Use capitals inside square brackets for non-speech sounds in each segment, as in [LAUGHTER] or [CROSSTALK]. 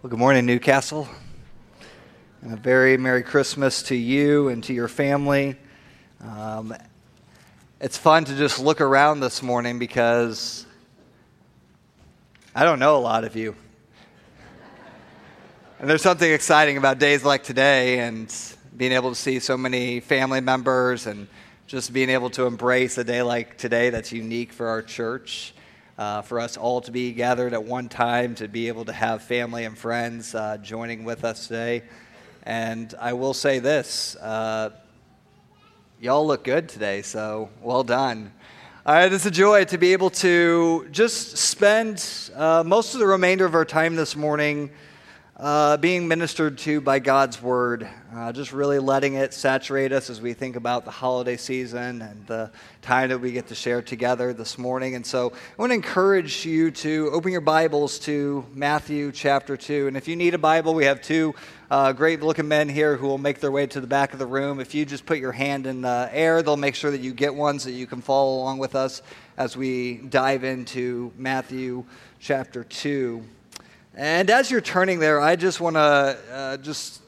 Well, good morning, Newcastle. And a very Merry Christmas to you and to your family. Um, it's fun to just look around this morning because I don't know a lot of you. And there's something exciting about days like today and being able to see so many family members and just being able to embrace a day like today that's unique for our church uh, for us all to be gathered at one time, to be able to have family and friends uh, joining with us today. And I will say this uh, y'all look good today, so well done. Uh, it's a joy to be able to just spend uh, most of the remainder of our time this morning uh, being ministered to by God's Word, uh, just really letting it saturate us as we think about the holiday season and the time that we get to share together this morning. And so I want to encourage you to open your Bibles to Matthew chapter 2. And if you need a Bible, we have two uh, great looking men here who will make their way to the back of the room. If you just put your hand in the air, they'll make sure that you get one so you can follow along with us as we dive into Matthew chapter 2. And as you're turning there, I just want to uh, just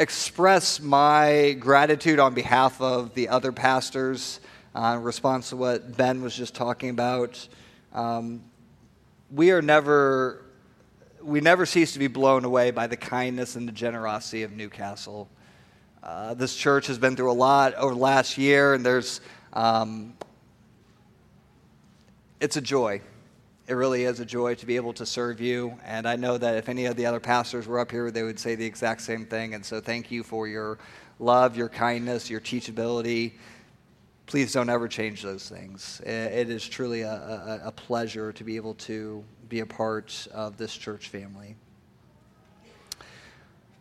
express my gratitude on behalf of the other pastors uh, in response to what Ben was just talking about. Um, we are never, we never cease to be blown away by the kindness and the generosity of Newcastle. Uh, this church has been through a lot over the last year, and there's, um, it's a joy it really is a joy to be able to serve you. And I know that if any of the other pastors were up here, they would say the exact same thing. And so thank you for your love, your kindness, your teachability. Please don't ever change those things. It is truly a, a, a pleasure to be able to be a part of this church family.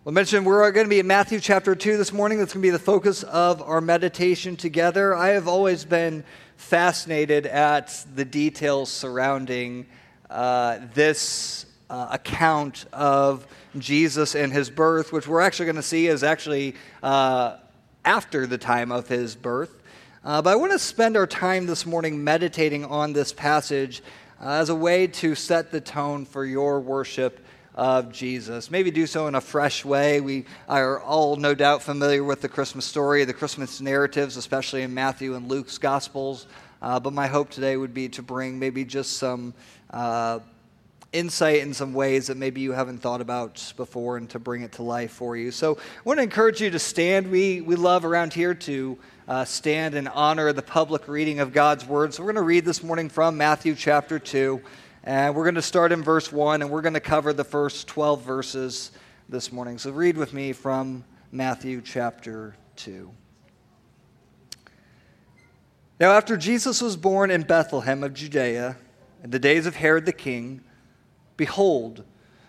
We'll mention we're going to be in Matthew chapter 2 this morning. That's going to be the focus of our meditation together. I have always been fascinated at the details surrounding uh, this uh, account of Jesus and his birth, which we're actually going to see is actually uh, after the time of his birth. Uh, but I want to spend our time this morning meditating on this passage uh, as a way to set the tone for your worship of Jesus. Maybe do so in a fresh way. We are all no doubt familiar with the Christmas story, the Christmas narratives, especially in Matthew and Luke's Gospels. Uh, but my hope today would be to bring maybe just some uh, insight in some ways that maybe you haven't thought about before and to bring it to life for you. So I want to encourage you to stand. We, we love around here to uh, stand and honor the public reading of God's Word. So we're going to read this morning from Matthew chapter 2. And we're going to start in verse 1, and we're going to cover the first 12 verses this morning. So read with me from Matthew chapter 2. Now, after Jesus was born in Bethlehem of Judea, in the days of Herod the king, behold,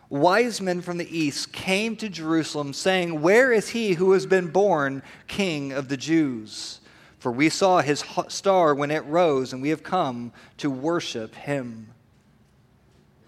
wise men from the east came to Jerusalem, saying, Where is he who has been born king of the Jews? For we saw his star when it rose, and we have come to worship him.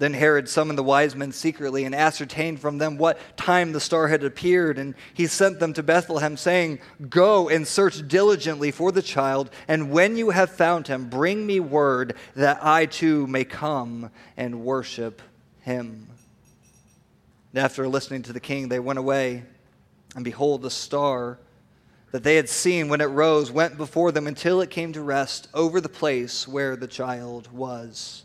Then Herod summoned the wise men secretly and ascertained from them what time the star had appeared. And he sent them to Bethlehem, saying, Go and search diligently for the child, and when you have found him, bring me word that I too may come and worship him. And after listening to the king, they went away, and behold, the star that they had seen when it rose went before them until it came to rest over the place where the child was.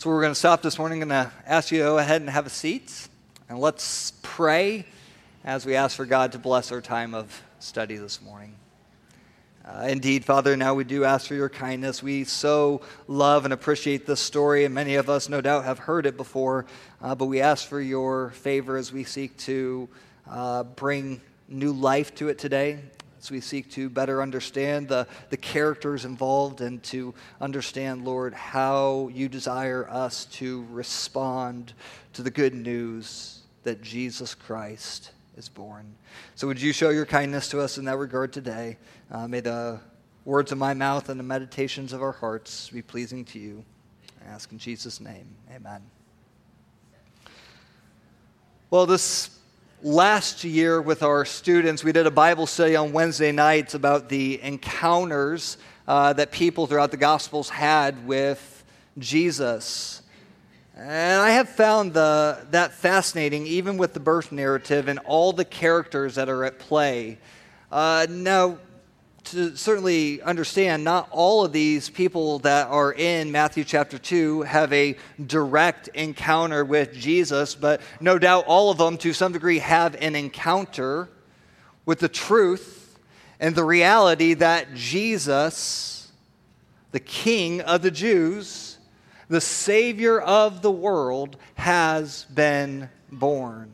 So we're going to stop this morning. I'm going to ask you to go ahead and have a seat. And let's pray as we ask for God to bless our time of study this morning. Uh, indeed, Father, now we do ask for your kindness. We so love and appreciate this story, and many of us, no doubt, have heard it before. Uh, but we ask for your favor as we seek to uh, bring new life to it today, as we seek to better understand the, the characters involved and to understand, Lord, how you desire us to respond to the good news that Jesus Christ is born. So, would you show your kindness to us in that regard today? Uh, may the words of my mouth and the meditations of our hearts be pleasing to you. I ask in Jesus' name. Amen. Well, this last year with our students, we did a Bible study on Wednesday nights about the encounters uh, that people throughout the Gospels had with Jesus. And I have found the, that fascinating, even with the birth narrative and all the characters that are at play. Uh, now, to certainly understand, not all of these people that are in Matthew chapter 2 have a direct encounter with Jesus, but no doubt all of them, to some degree, have an encounter with the truth and the reality that Jesus, the King of the Jews, the Savior of the world, has been born.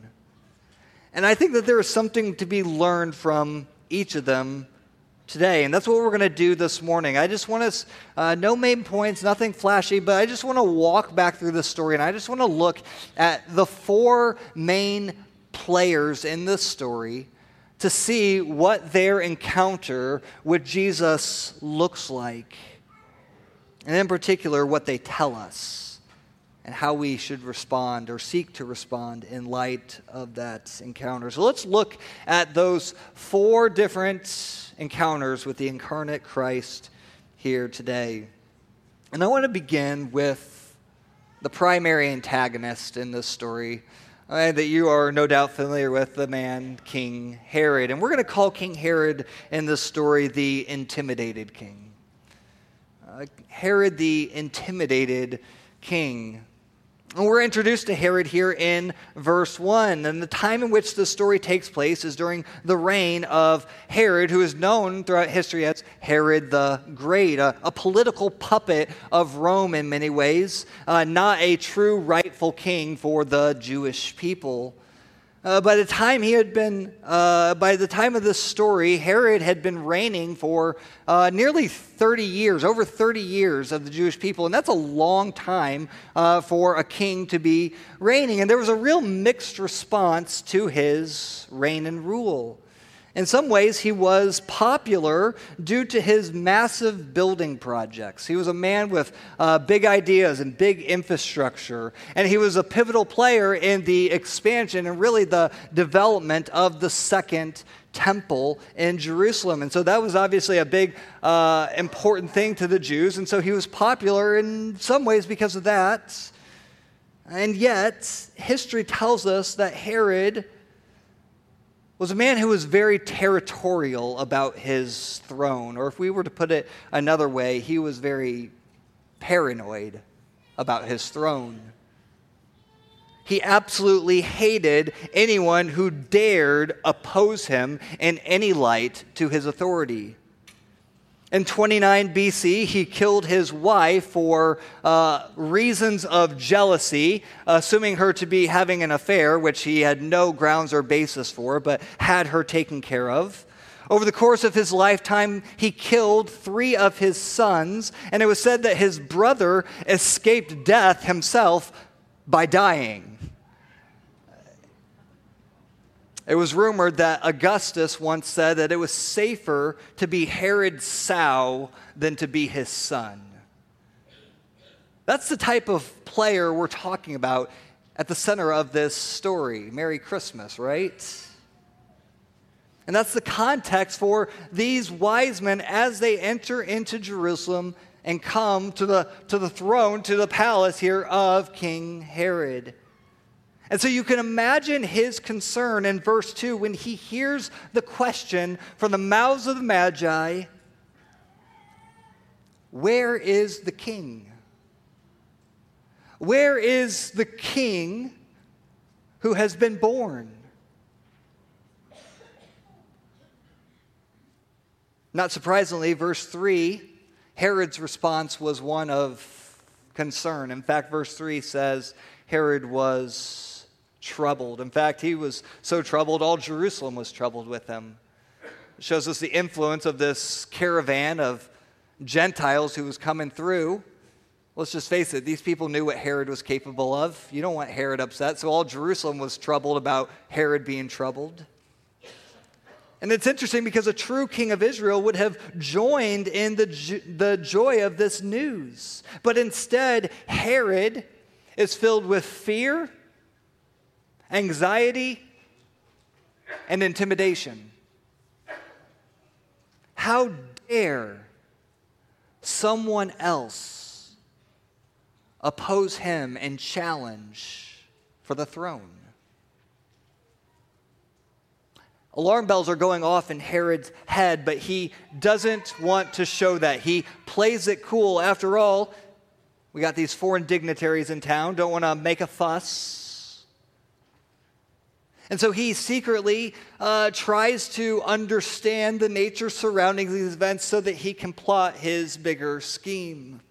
And I think that there is something to be learned from each of them today. And that's what we're going to do this morning. I just want us, uh, no main points, nothing flashy, but I just want to walk back through this story and I just want to look at the four main players in this story to see what their encounter with Jesus looks like. And in particular, what they tell us and how we should respond or seek to respond in light of that encounter. So let's look at those four different encounters with the incarnate Christ here today. And I want to begin with the primary antagonist in this story uh, that you are no doubt familiar with the man, King Herod. And we're going to call King Herod in this story the intimidated king. Uh, Herod the intimidated king. And we're introduced to Herod here in verse 1. And the time in which the story takes place is during the reign of Herod, who is known throughout history as Herod the Great, a, a political puppet of Rome in many ways, uh, not a true rightful king for the Jewish people. Uh, by the time he had been, uh, by the time of this story, Herod had been reigning for uh, nearly 30 years, over 30 years of the Jewish people. And that's a long time uh, for a king to be reigning. And there was a real mixed response to his reign and rule. In some ways, he was popular due to his massive building projects. He was a man with uh, big ideas and big infrastructure, and he was a pivotal player in the expansion and really the development of the second temple in Jerusalem. And so that was obviously a big, uh, important thing to the Jews, and so he was popular in some ways because of that. And yet, history tells us that Herod was a man who was very territorial about his throne, or if we were to put it another way, he was very paranoid about his throne. He absolutely hated anyone who dared oppose him in any light to his authority. In 29 BC, he killed his wife for uh, reasons of jealousy, assuming her to be having an affair, which he had no grounds or basis for, but had her taken care of. Over the course of his lifetime, he killed three of his sons, and it was said that his brother escaped death himself by dying. It was rumored that Augustus once said that it was safer to be Herod's sow than to be his son. That's the type of player we're talking about at the center of this story. Merry Christmas, right? And that's the context for these wise men as they enter into Jerusalem and come to the, to the throne, to the palace here of King Herod. And so you can imagine his concern in verse 2 when he hears the question from the mouths of the Magi Where is the king? Where is the king who has been born. Not surprisingly, verse 3, Herod's response was one of concern. In fact, verse 3 says Herod was troubled. In fact, he was so troubled, all Jerusalem was troubled with him. It shows us the influence of this caravan of Gentiles who was coming through. Let's just face it, these people knew what Herod was capable of. You don't want Herod upset, so all Jerusalem was troubled about Herod being troubled. And it's interesting because a true king of Israel would have joined in the, the joy of this news. But instead, Herod is filled with fear, anxiety, and intimidation. How dare someone else oppose him and challenge for the throne? Alarm bells are going off in Herod's head, but he doesn't want to show that. He plays it cool. After all, we got these foreign dignitaries in town, don't want to make a fuss. And so he secretly uh, tries to understand the nature surrounding these events so that he can plot his bigger scheme.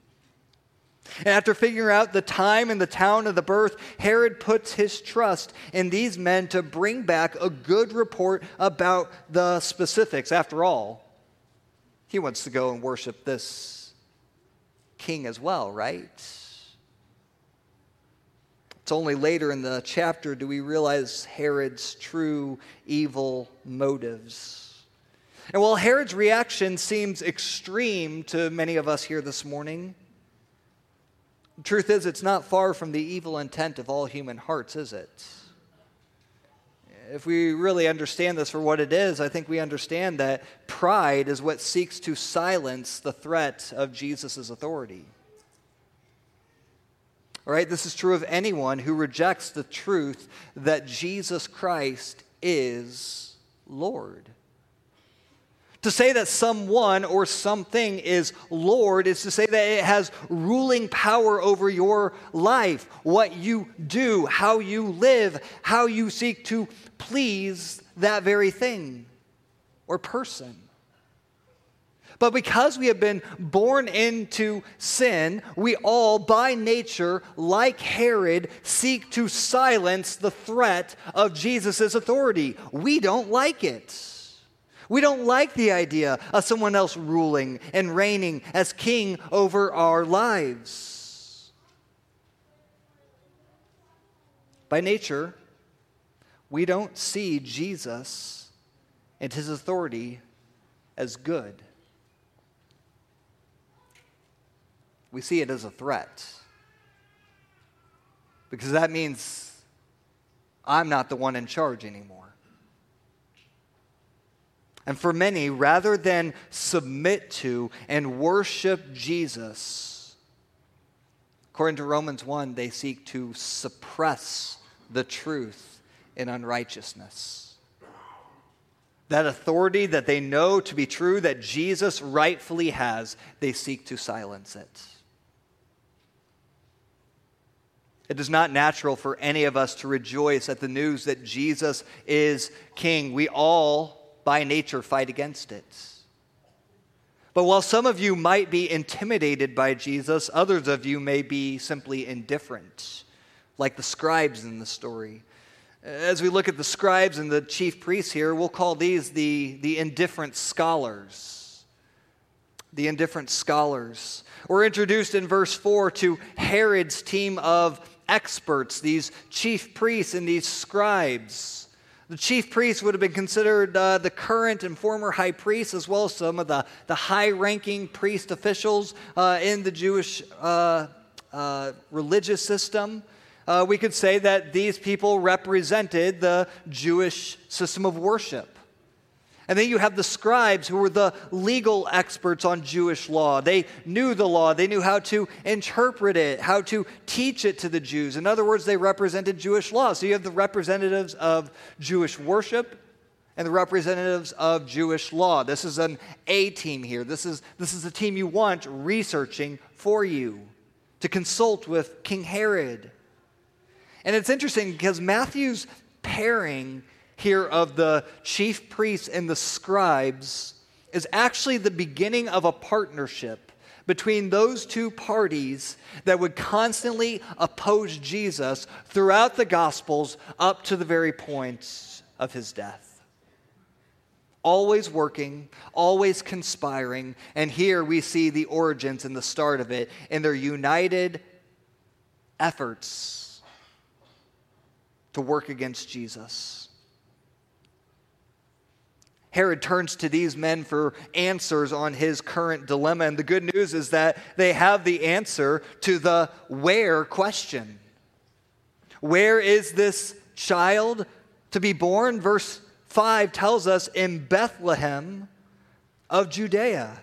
And after figuring out the time and the town of the birth, Herod puts his trust in these men to bring back a good report about the specifics. After all, he wants to go and worship this king as well, right? It's only later in the chapter do we realize Herod's true evil motives. And while Herod's reaction seems extreme to many of us here this morning, the truth is, it's not far from the evil intent of all human hearts, is it? If we really understand this for what it is, I think we understand that pride is what seeks to silence the threat of Jesus' authority. All right, this is true of anyone who rejects the truth that Jesus Christ is Lord. To say that someone or something is Lord is to say that it has ruling power over your life, what you do, how you live, how you seek to please that very thing or person. But because we have been born into sin, we all, by nature, like Herod, seek to silence the threat of Jesus' authority. We don't like it. We don't like the idea of someone else ruling and reigning as king over our lives. By nature, we don't see Jesus and his authority as good. We see it as a threat. Because that means I'm not the one in charge anymore. And for many, rather than submit to and worship Jesus, according to Romans 1, they seek to suppress the truth in unrighteousness. That authority that they know to be true, that Jesus rightfully has, they seek to silence it. It is not natural for any of us to rejoice at the news that Jesus is King. We all by nature fight against it. But while some of you might be intimidated by Jesus, others of you may be simply indifferent, like the scribes in the story. As we look at the scribes and the chief priests here, we'll call these the, the indifferent scholars. The indifferent scholars. We're introduced in verse 4 to Herod's team of experts, these chief priests and these scribes. The chief priests would have been considered uh, the current and former high priests, as well as some of the, the high ranking priest officials uh, in the Jewish uh, uh religious system. Uh, we could say that these people represented the Jewish system of worship. And then you have the scribes who were the legal experts on Jewish law. They knew the law, they knew how to interpret it, how to teach it to the Jews. In other words, they represented Jewish law. So you have the representatives of Jewish worship and the representatives of Jewish law. This is an A team here. This is, this is the team you want researching for you to consult with King Herod. And it's interesting because Matthew's pairing here of the chief priests and the scribes is actually the beginning of a partnership between those two parties that would constantly oppose Jesus throughout the Gospels up to the very point of his death. Always working, always conspiring, and here we see the origins and the start of it in their united efforts to work against Jesus. Herod turns to these men for answers on his current dilemma. And the good news is that they have the answer to the where question. Where is this child to be born? Verse 5 tells us in Bethlehem of Judea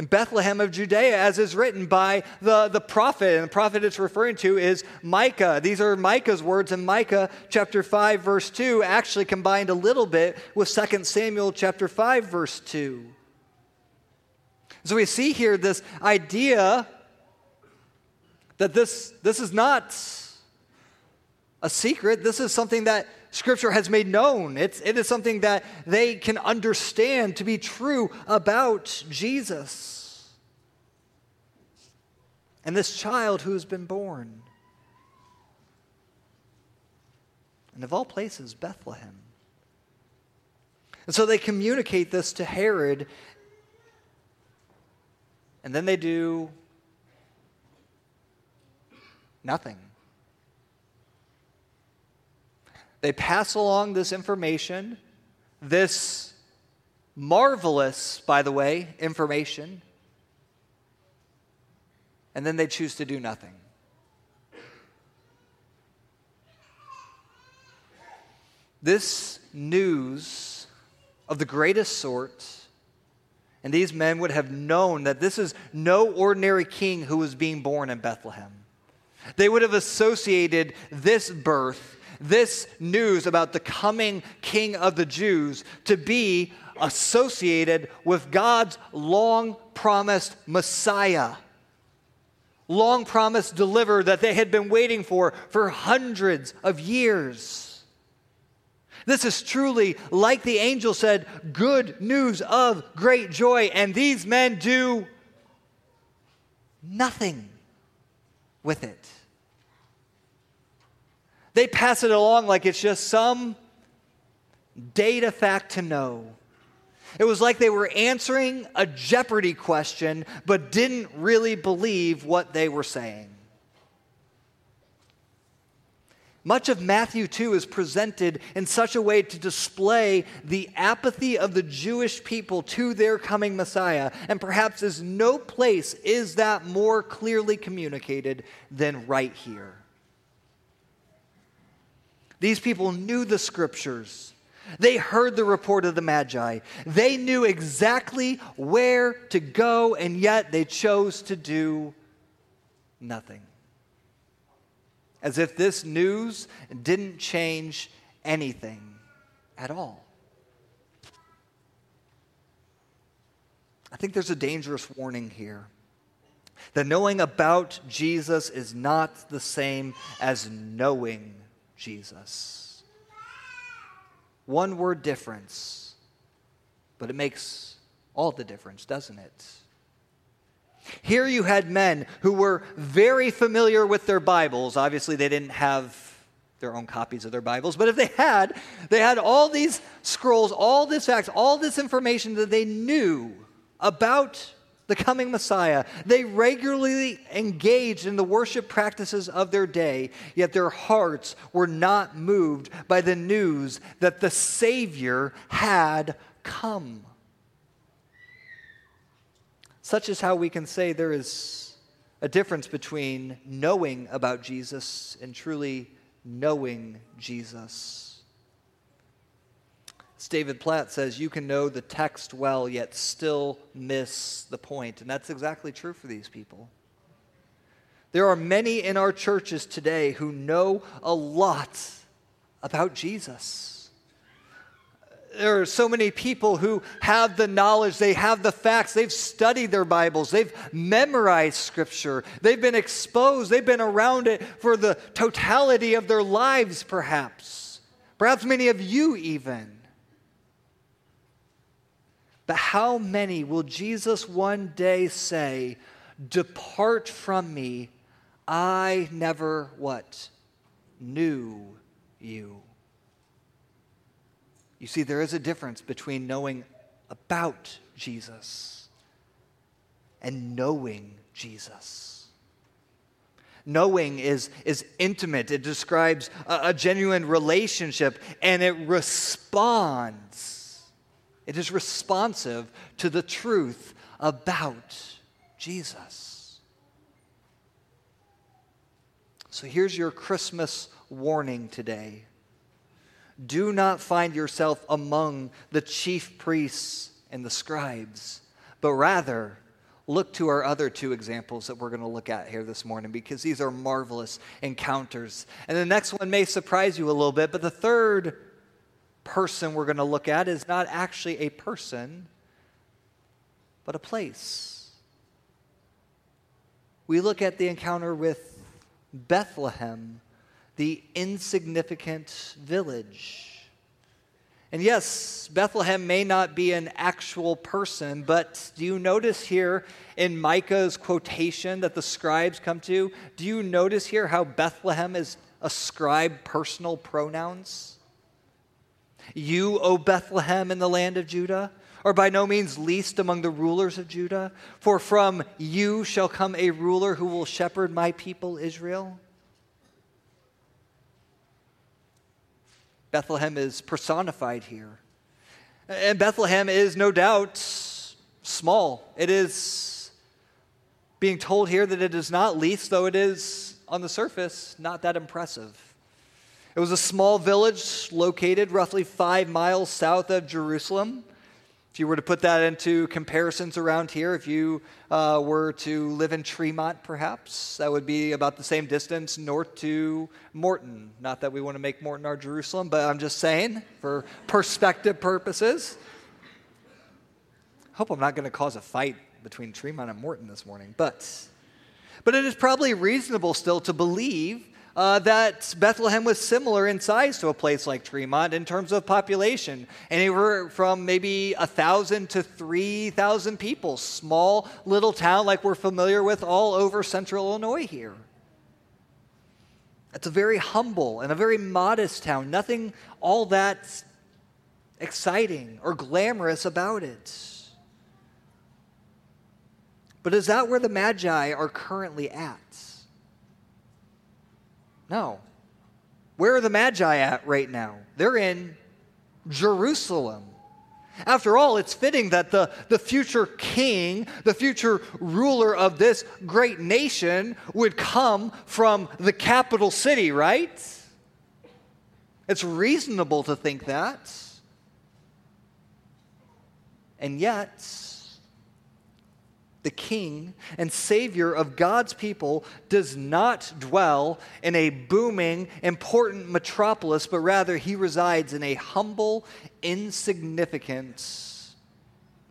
in Bethlehem of Judea, as is written by the, the prophet. And the prophet it's referring to is Micah. These are Micah's words, in Micah chapter 5, verse 2, actually combined a little bit with 2 Samuel chapter 5, verse 2. So we see here this idea that this, this is not a secret, this is something that Scripture has made known. It's, it is something that they can understand to be true about Jesus. And this child who has been born. And of all places, Bethlehem. And so they communicate this to Herod, and then they do nothing. They pass along this information, this marvelous, by the way, information, and then they choose to do nothing. This news of the greatest sort, and these men would have known that this is no ordinary king who was being born in Bethlehem. They would have associated this birth this news about the coming king of the Jews to be associated with God's long promised Messiah. Long promised deliverer that they had been waiting for for hundreds of years. This is truly, like the angel said, good news of great joy. And these men do nothing with it. They pass it along like it's just some data fact to know. It was like they were answering a Jeopardy question, but didn't really believe what they were saying. Much of Matthew 2 is presented in such a way to display the apathy of the Jewish people to their coming Messiah. And perhaps as no place is that more clearly communicated than right here. These people knew the scriptures. They heard the report of the Magi. They knew exactly where to go, and yet they chose to do nothing. As if this news didn't change anything at all. I think there's a dangerous warning here that knowing about Jesus is not the same as knowing Jesus. One word difference, but it makes all the difference, doesn't it? Here you had men who were very familiar with their Bibles. Obviously, they didn't have their own copies of their Bibles, but if they had, they had all these scrolls, all this facts, all this information that they knew about the coming Messiah. They regularly engaged in the worship practices of their day, yet their hearts were not moved by the news that the Savior had come. Such is how we can say there is a difference between knowing about Jesus and truly knowing Jesus. David Platt says, you can know the text well, yet still miss the point. And that's exactly true for these people. There are many in our churches today who know a lot about Jesus. there are so many people who have the knowledge, they have the facts, they've studied their Bibles, they've memorized Scripture, they've been exposed, they've been around it for the totality of their lives, perhaps. Perhaps many of you, even. But how many will Jesus one day say, Depart from me, I never what? Knew you. You see, there is a difference between knowing about Jesus and knowing Jesus. Knowing is, is intimate, it describes a, a genuine relationship, and it responds. It is responsive to the truth about Jesus. So here's your Christmas warning today do not find yourself among the chief priests and the scribes, but rather look to our other two examples that we're going to look at here this morning because these are marvelous encounters. And the next one may surprise you a little bit, but the third person we're going to look at is not actually a person, but a place. We look at the encounter with Bethlehem the insignificant village. And yes, Bethlehem may not be an actual person, but do you notice here in Micah's quotation that the scribes come to? Do you notice here how Bethlehem is ascribed personal pronouns? You, O Bethlehem, in the land of Judah, are by no means least among the rulers of Judah, for from you shall come a ruler who will shepherd my people Israel. Bethlehem is personified here. And Bethlehem is no doubt small. It is being told here that it is not least, though it is on the surface not that impressive. It was a small village located roughly five miles south of Jerusalem. If you were to put that into comparisons around here, if you uh, were to live in Tremont, perhaps, that would be about the same distance north to Morton. Not that we want to make Morton our Jerusalem, but I'm just saying for perspective purposes. Hope I'm not going to cause a fight between Tremont and Morton this morning, but, but it is probably reasonable still to believe uh, that Bethlehem was similar in size to a place like Tremont in terms of population. Anywhere from maybe 1,000 to 3,000 people. Small little town like we're familiar with all over central Illinois here. It's a very humble and a very modest town. Nothing all that exciting or glamorous about it. But is that where the Magi are currently at? No. Where are the Magi at right now? They're in Jerusalem. After all, it's fitting that the, the future king, the future ruler of this great nation, would come from the capital city, right? It's reasonable to think that. And yet, the King and Savior of God's people, does not dwell in a booming, important metropolis, but rather he resides in a humble, insignificant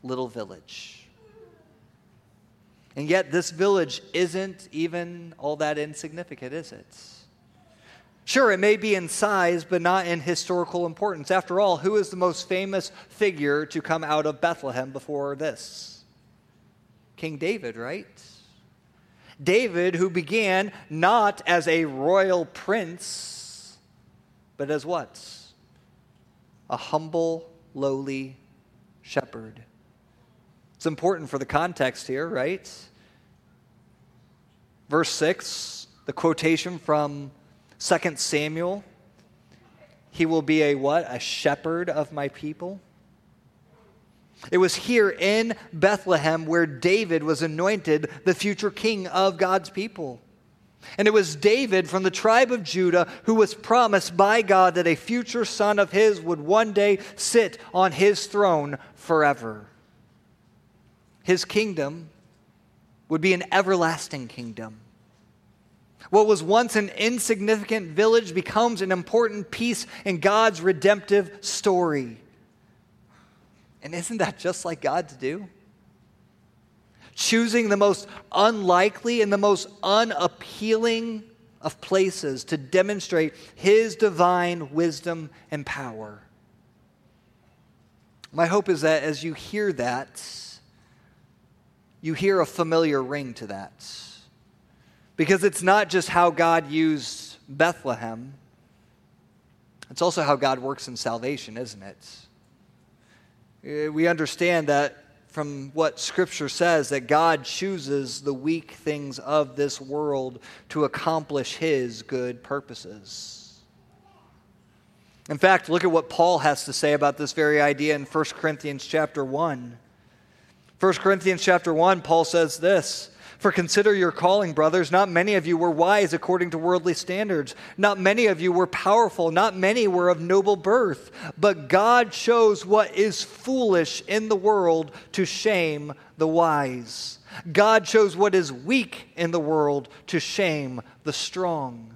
little village. And yet, this village isn't even all that insignificant, is it? Sure, it may be in size, but not in historical importance. After all, who is the most famous figure to come out of Bethlehem before this? King David, right? David, who began not as a royal prince, but as what? A humble, lowly shepherd. It's important for the context here, right? Verse 6, the quotation from 2 Samuel. He will be a what? A shepherd of my people. It was here in Bethlehem where David was anointed the future king of God's people. And it was David from the tribe of Judah who was promised by God that a future son of his would one day sit on his throne forever. His kingdom would be an everlasting kingdom. What was once an insignificant village becomes an important piece in God's redemptive story. And isn't that just like God to do? Choosing the most unlikely and the most unappealing of places to demonstrate his divine wisdom and power. My hope is that as you hear that, you hear a familiar ring to that. Because it's not just how God used Bethlehem, it's also how God works in salvation, isn't it? Uh, we understand that from what Scripture says that God chooses the weak things of this world to accomplish His good purposes. In fact, look at what Paul has to say about this very idea in 1 Corinthians chapter 1. 1 Corinthians chapter 1, Paul says this For consider your calling, brothers. Not many of you were wise according to worldly standards. Not many of you were powerful. Not many were of noble birth. But God chose what is foolish in the world to shame the wise. God chose what is weak in the world to shame the strong.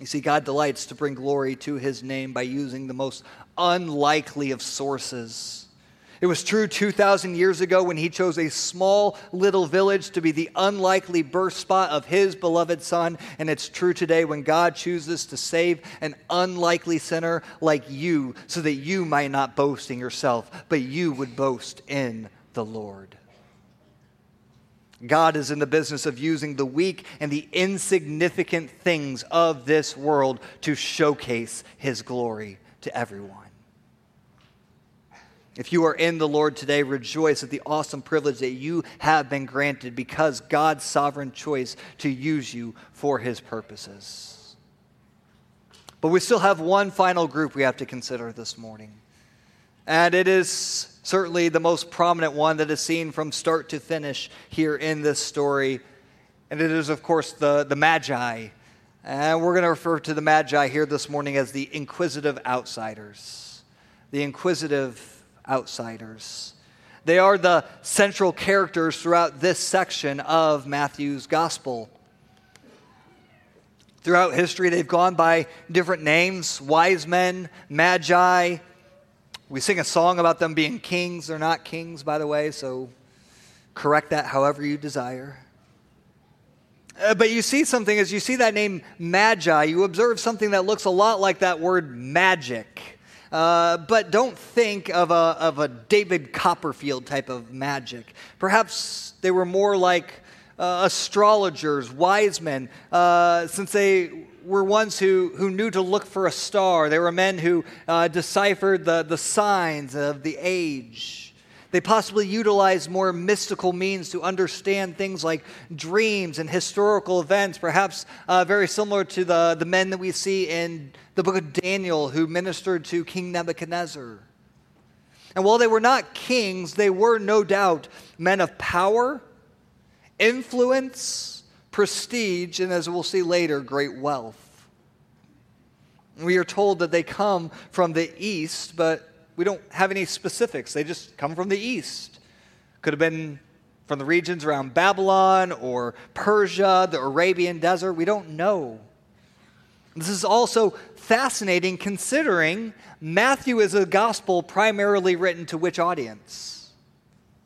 You see, God delights to bring glory to his name by using the most unlikely of sources. It was true 2,000 years ago when he chose a small little village to be the unlikely birth spot of his beloved son. And it's true today when God chooses to save an unlikely sinner like you so that you might not boast in yourself, but you would boast in the Lord. God is in the business of using the weak and the insignificant things of this world to showcase his glory to everyone. If you are in the Lord today, rejoice at the awesome privilege that you have been granted because God's sovereign choice to use you for his purposes. But we still have one final group we have to consider this morning. And it is certainly the most prominent one that is seen from start to finish here in this story. And it is, of course, the, the Magi. And we're going to refer to the Magi here this morning as the inquisitive outsiders. The inquisitive outsiders. They are the central characters throughout this section of Matthew's gospel. Throughout history, they've gone by different names wise men, magi, we sing a song about them being kings. They're not kings, by the way, so correct that however you desire. Uh, but you see something, as you see that name Magi, you observe something that looks a lot like that word magic. Uh, but don't think of a, of a David Copperfield type of magic. Perhaps they were more like uh, astrologers, wise men, uh, since they were ones who, who knew to look for a star. They were men who uh, deciphered the, the signs of the age. They possibly utilized more mystical means to understand things like dreams and historical events, perhaps uh, very similar to the, the men that we see in the book of Daniel who ministered to King Nebuchadnezzar. And while they were not kings, they were no doubt men of power, influence, prestige, and as we'll see later, great wealth. We are told that they come from the east, but we don't have any specifics. They just come from the east. Could have been from the regions around Babylon or Persia, the Arabian desert. We don't know. This is also fascinating considering Matthew is a gospel primarily written to which audience?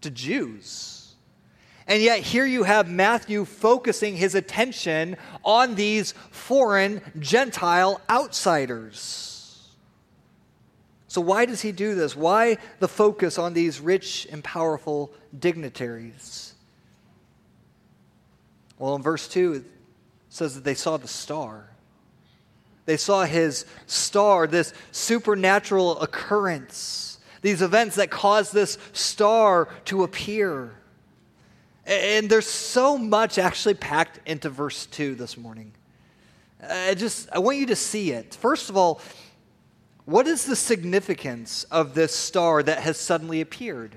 To Jews. And yet, here you have Matthew focusing his attention on these foreign Gentile outsiders. So, why does he do this? Why the focus on these rich and powerful dignitaries? Well, in verse 2, it says that they saw the star. They saw his star, this supernatural occurrence, these events that caused this star to appear. And there's so much actually packed into verse 2 this morning. I just I want you to see it. First of all, what is the significance of this star that has suddenly appeared?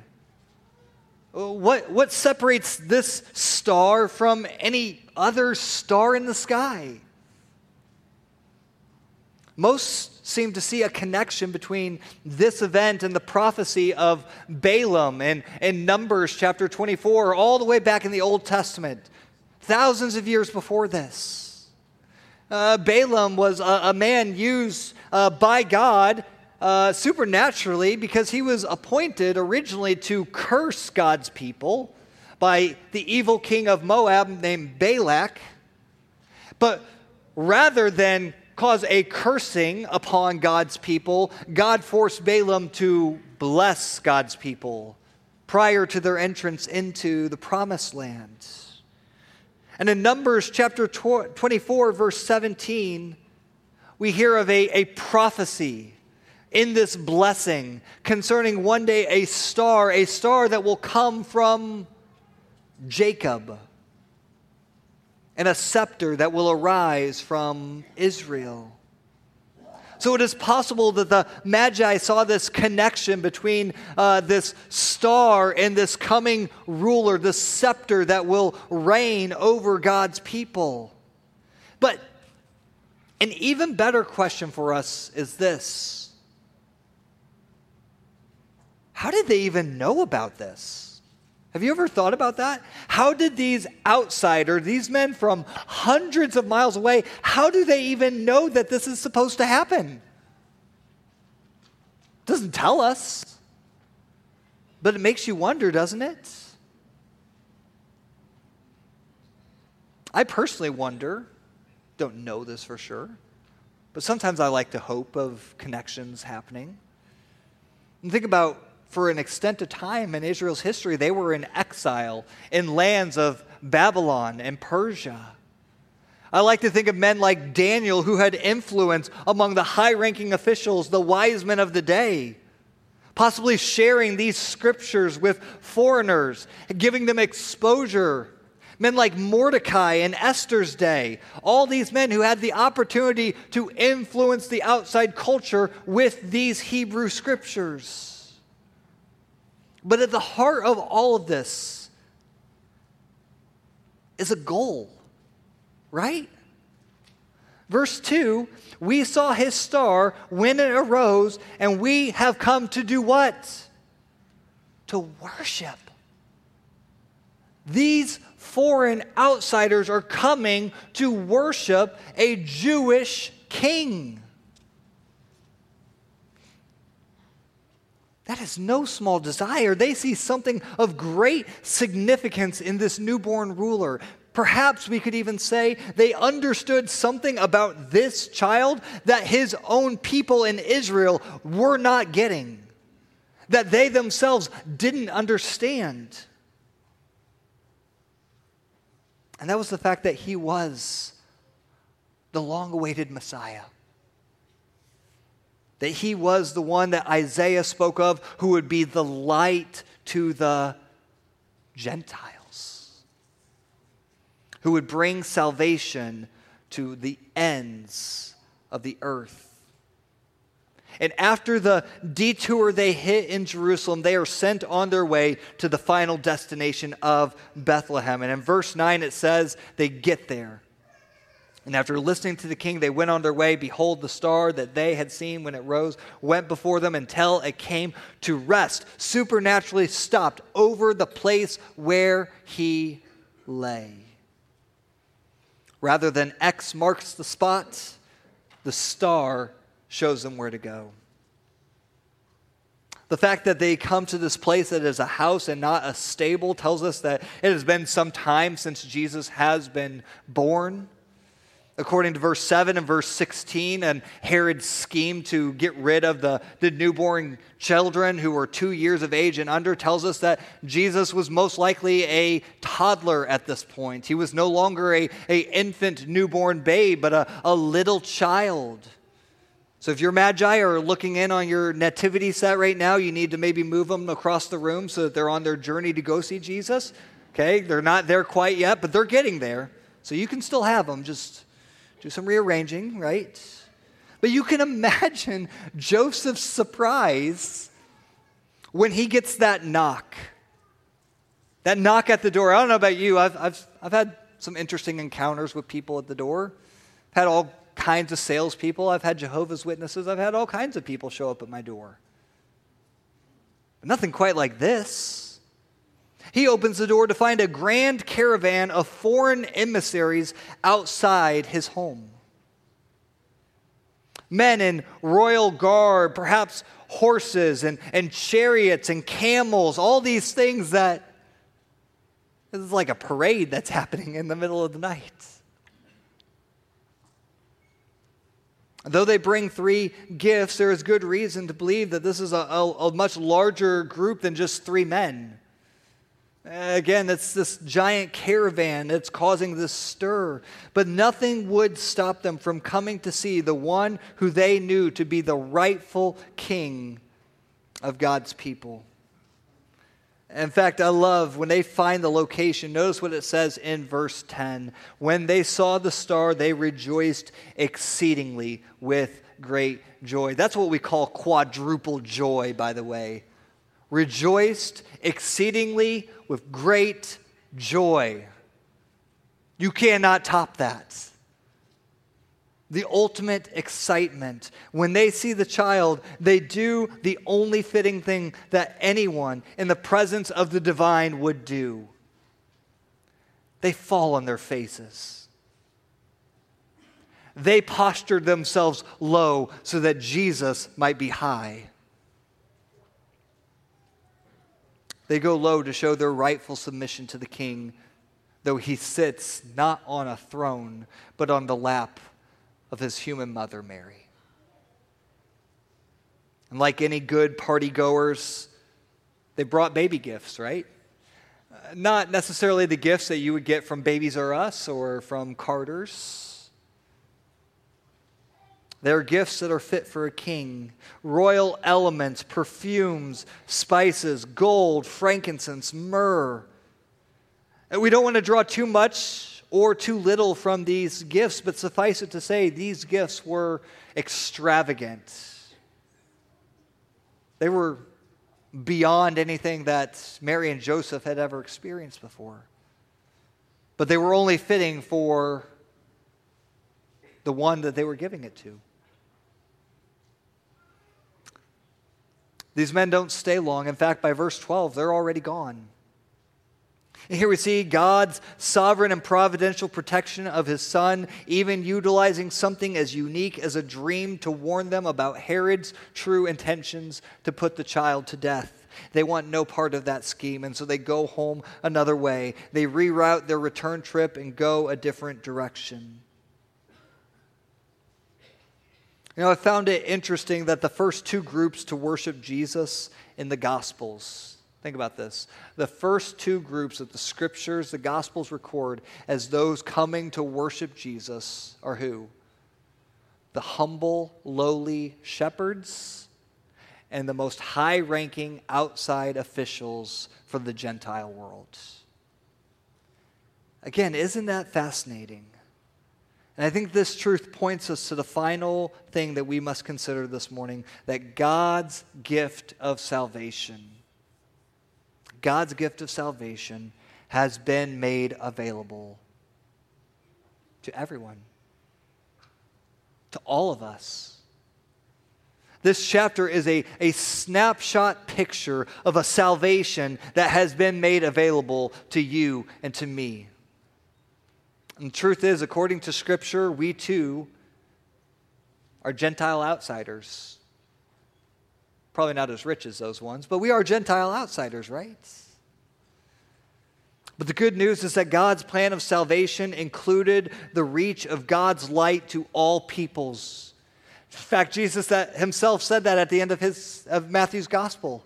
Uh, what, what separates this star from any other star in the sky? Most seem to see a connection between this event and the prophecy of Balaam and, in Numbers chapter 24, all the way back in the Old Testament, thousands of years before this. Uh, Balaam was a, a man used uh, by God uh, supernaturally because he was appointed originally to curse God's people by the evil king of Moab named Balak. But rather than cause a cursing upon God's people, God forced Balaam to bless God's people prior to their entrance into the promised land. And in Numbers chapter 24, verse 17, we hear of a, a prophecy in this blessing concerning one day a star, a star that will come from Jacob, and a scepter that will arise from Israel. So it is possible that the Magi saw this connection between uh, this star and this coming ruler, the scepter that will reign over God's people. But an even better question for us is this how did they even know about this? Have you ever thought about that? How did these outsiders, these men from hundreds of miles away, how do they even know that this is supposed to happen? It doesn't tell us. But it makes you wonder, doesn't it? I personally wonder, don't know this for sure, but sometimes I like to hope of connections happening. And think about for an extent of time in Israel's history, they were in exile in lands of Babylon and Persia. I like to think of men like Daniel who had influence among the high ranking officials, the wise men of the day, possibly sharing these scriptures with foreigners, giving them exposure. Men like Mordecai in Esther's day, all these men who had the opportunity to influence the outside culture with these Hebrew scriptures. But at the heart of all of this is a goal, right? Verse 2 We saw his star when it arose, and we have come to do what? To worship. These foreign outsiders are coming to worship a Jewish king. That is no small desire. They see something of great significance in this newborn ruler. Perhaps we could even say they understood something about this child that his own people in Israel were not getting, that they themselves didn't understand. And that was the fact that he was the long awaited Messiah that he was the one that Isaiah spoke of who would be the light to the Gentiles, who would bring salvation to the ends of the earth. And after the detour they hit in Jerusalem, they are sent on their way to the final destination of Bethlehem. And in verse 9, it says they get there. And after listening to the king, they went on their way. Behold, the star that they had seen when it rose went before them until it came to rest, supernaturally stopped over the place where he lay. Rather than X marks the spot, the star shows them where to go. The fact that they come to this place that is a house and not a stable tells us that it has been some time since Jesus has been born according to verse 7 and verse 16, and Herod's scheme to get rid of the, the newborn children who were two years of age and under tells us that Jesus was most likely a toddler at this point. He was no longer a, a infant newborn babe, but a, a little child. So if your magi are looking in on your nativity set right now, you need to maybe move them across the room so that they're on their journey to go see Jesus. Okay, they're not there quite yet, but they're getting there. So you can still have them, just do some rearranging, right? But you can [LAUGHS] imagine Joseph's surprise when he gets that knock. That knock at the door. I don't know about you. I've, I've, I've had some interesting encounters with people at the door. I've had all kinds of salespeople. I've had Jehovah's Witnesses. I've had all kinds of people show up at my door. But nothing quite like this. He opens the door to find a grand caravan of foreign emissaries outside his home. Men in royal garb, perhaps horses and, and chariots and camels, all these things that this is like a parade that's happening in the middle of the night. Though they bring three gifts, there is good reason to believe that this is a, a, a much larger group than just three men. Again, it's this giant caravan that's causing this stir. But nothing would stop them from coming to see the one who they knew to be the rightful king of God's people. In fact, I love when they find the location. Notice what it says in verse 10. When they saw the star, they rejoiced exceedingly with great joy. That's what we call quadruple joy, by the way. Rejoiced exceedingly with great joy. You cannot top that the ultimate excitement. When they see the child, they do the only fitting thing that anyone in the presence of the divine would do they fall on their faces. They postured themselves low so that Jesus might be high. They go low to show their rightful submission to the king, though he sits not on a throne, but on the lap of his human mother, Mary. And like any good party goers, they brought baby gifts, right? Not necessarily the gifts that you would get from Babies R Us or from Carter's. They're gifts that are fit for a king royal elements, perfumes, spices, gold, frankincense, myrrh. And we don't want to draw too much or too little from these gifts, but suffice it to say, these gifts were extravagant. They were beyond anything that Mary and Joseph had ever experienced before. But they were only fitting for the one that they were giving it to. These men don't stay long. In fact, by verse 12, they're already gone. And here we see God's sovereign and providential protection of his son, even utilizing something as unique as a dream to warn them about Herod's true intentions to put the child to death. They want no part of that scheme, and so they go home another way. They reroute their return trip and go a different direction. You know, I found it interesting that the first two groups to worship Jesus in the Gospels, Think about this. The first two groups that the scriptures, the gospels record as those coming to worship Jesus are who? The humble, lowly shepherds and the most high ranking outside officials for the Gentile world. Again, isn't that fascinating? And I think this truth points us to the final thing that we must consider this morning that God's gift of salvation God's gift of salvation has been made available to everyone, to all of us. This chapter is a, a snapshot picture of a salvation that has been made available to you and to me. And the truth is, according to Scripture, we too are Gentile outsiders. Probably not as rich as those ones, but we are Gentile outsiders, right? But the good news is that God's plan of salvation included the reach of God's light to all peoples. In fact, Jesus himself said that at the end of, his, of Matthew's gospel.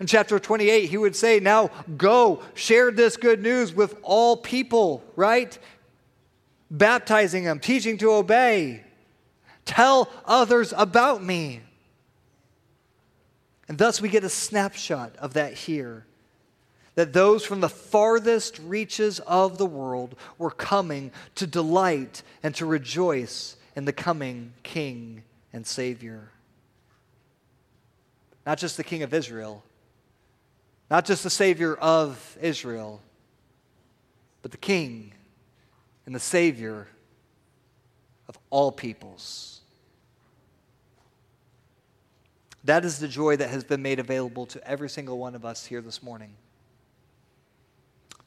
In chapter 28, he would say, Now go, share this good news with all people, right? Baptizing them, teaching to obey. Tell others about me. And thus we get a snapshot of that here. That those from the farthest reaches of the world were coming to delight and to rejoice in the coming King and Savior. Not just the King of Israel, not just the Savior of Israel, but the King and the Savior of all peoples. That is the joy that has been made available to every single one of us here this morning.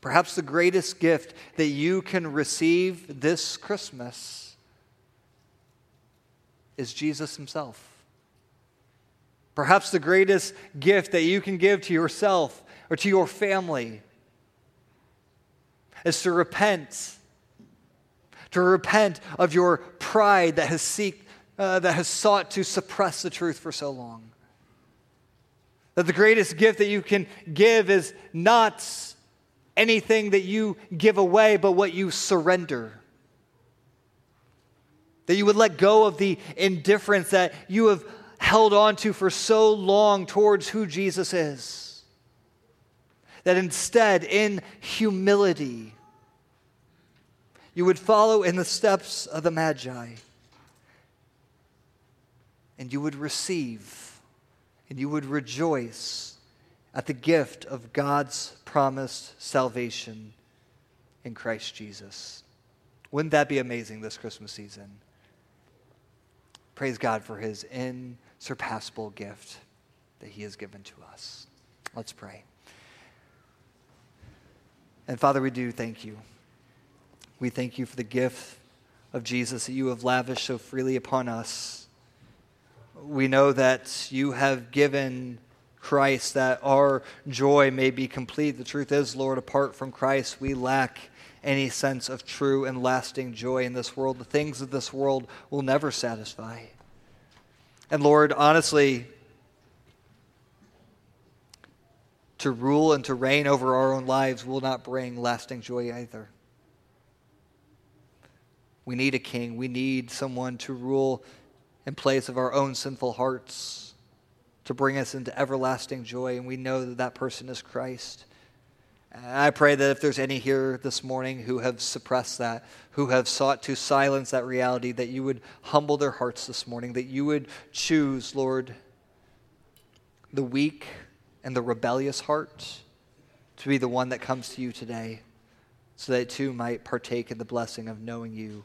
Perhaps the greatest gift that you can receive this Christmas is Jesus Himself. Perhaps the greatest gift that you can give to yourself or to your family is to repent. To repent of your pride that has, seek, uh, that has sought to suppress the truth for so long. That the greatest gift that you can give is not anything that you give away, but what you surrender. That you would let go of the indifference that you have held on to for so long towards who Jesus is. That instead, in humility, you would follow in the steps of the Magi and you would receive and you would rejoice at the gift of God's promised salvation in Christ Jesus. Wouldn't that be amazing this Christmas season? Praise God for his insurpassable gift that he has given to us. Let's pray. And Father, we do thank you. We thank you for the gift of Jesus that you have lavished so freely upon us. We know that you have given Christ that our joy may be complete. The truth is, Lord, apart from Christ, we lack any sense of true and lasting joy in this world. The things of this world will never satisfy. And Lord, honestly, to rule and to reign over our own lives will not bring lasting joy either. We need a king. We need someone to rule in place of our own sinful hearts, to bring us into everlasting joy. And we know that that person is Christ. And I pray that if there's any here this morning who have suppressed that, who have sought to silence that reality, that you would humble their hearts this morning, that you would choose, Lord, the weak and the rebellious heart to be the one that comes to you today, so that it too might partake in the blessing of knowing you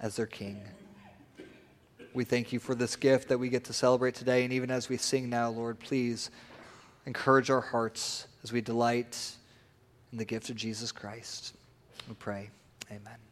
as their King. We thank you for this gift that we get to celebrate today. And even as we sing now, Lord, please encourage our hearts as we delight in the gift of Jesus Christ. We pray. Amen.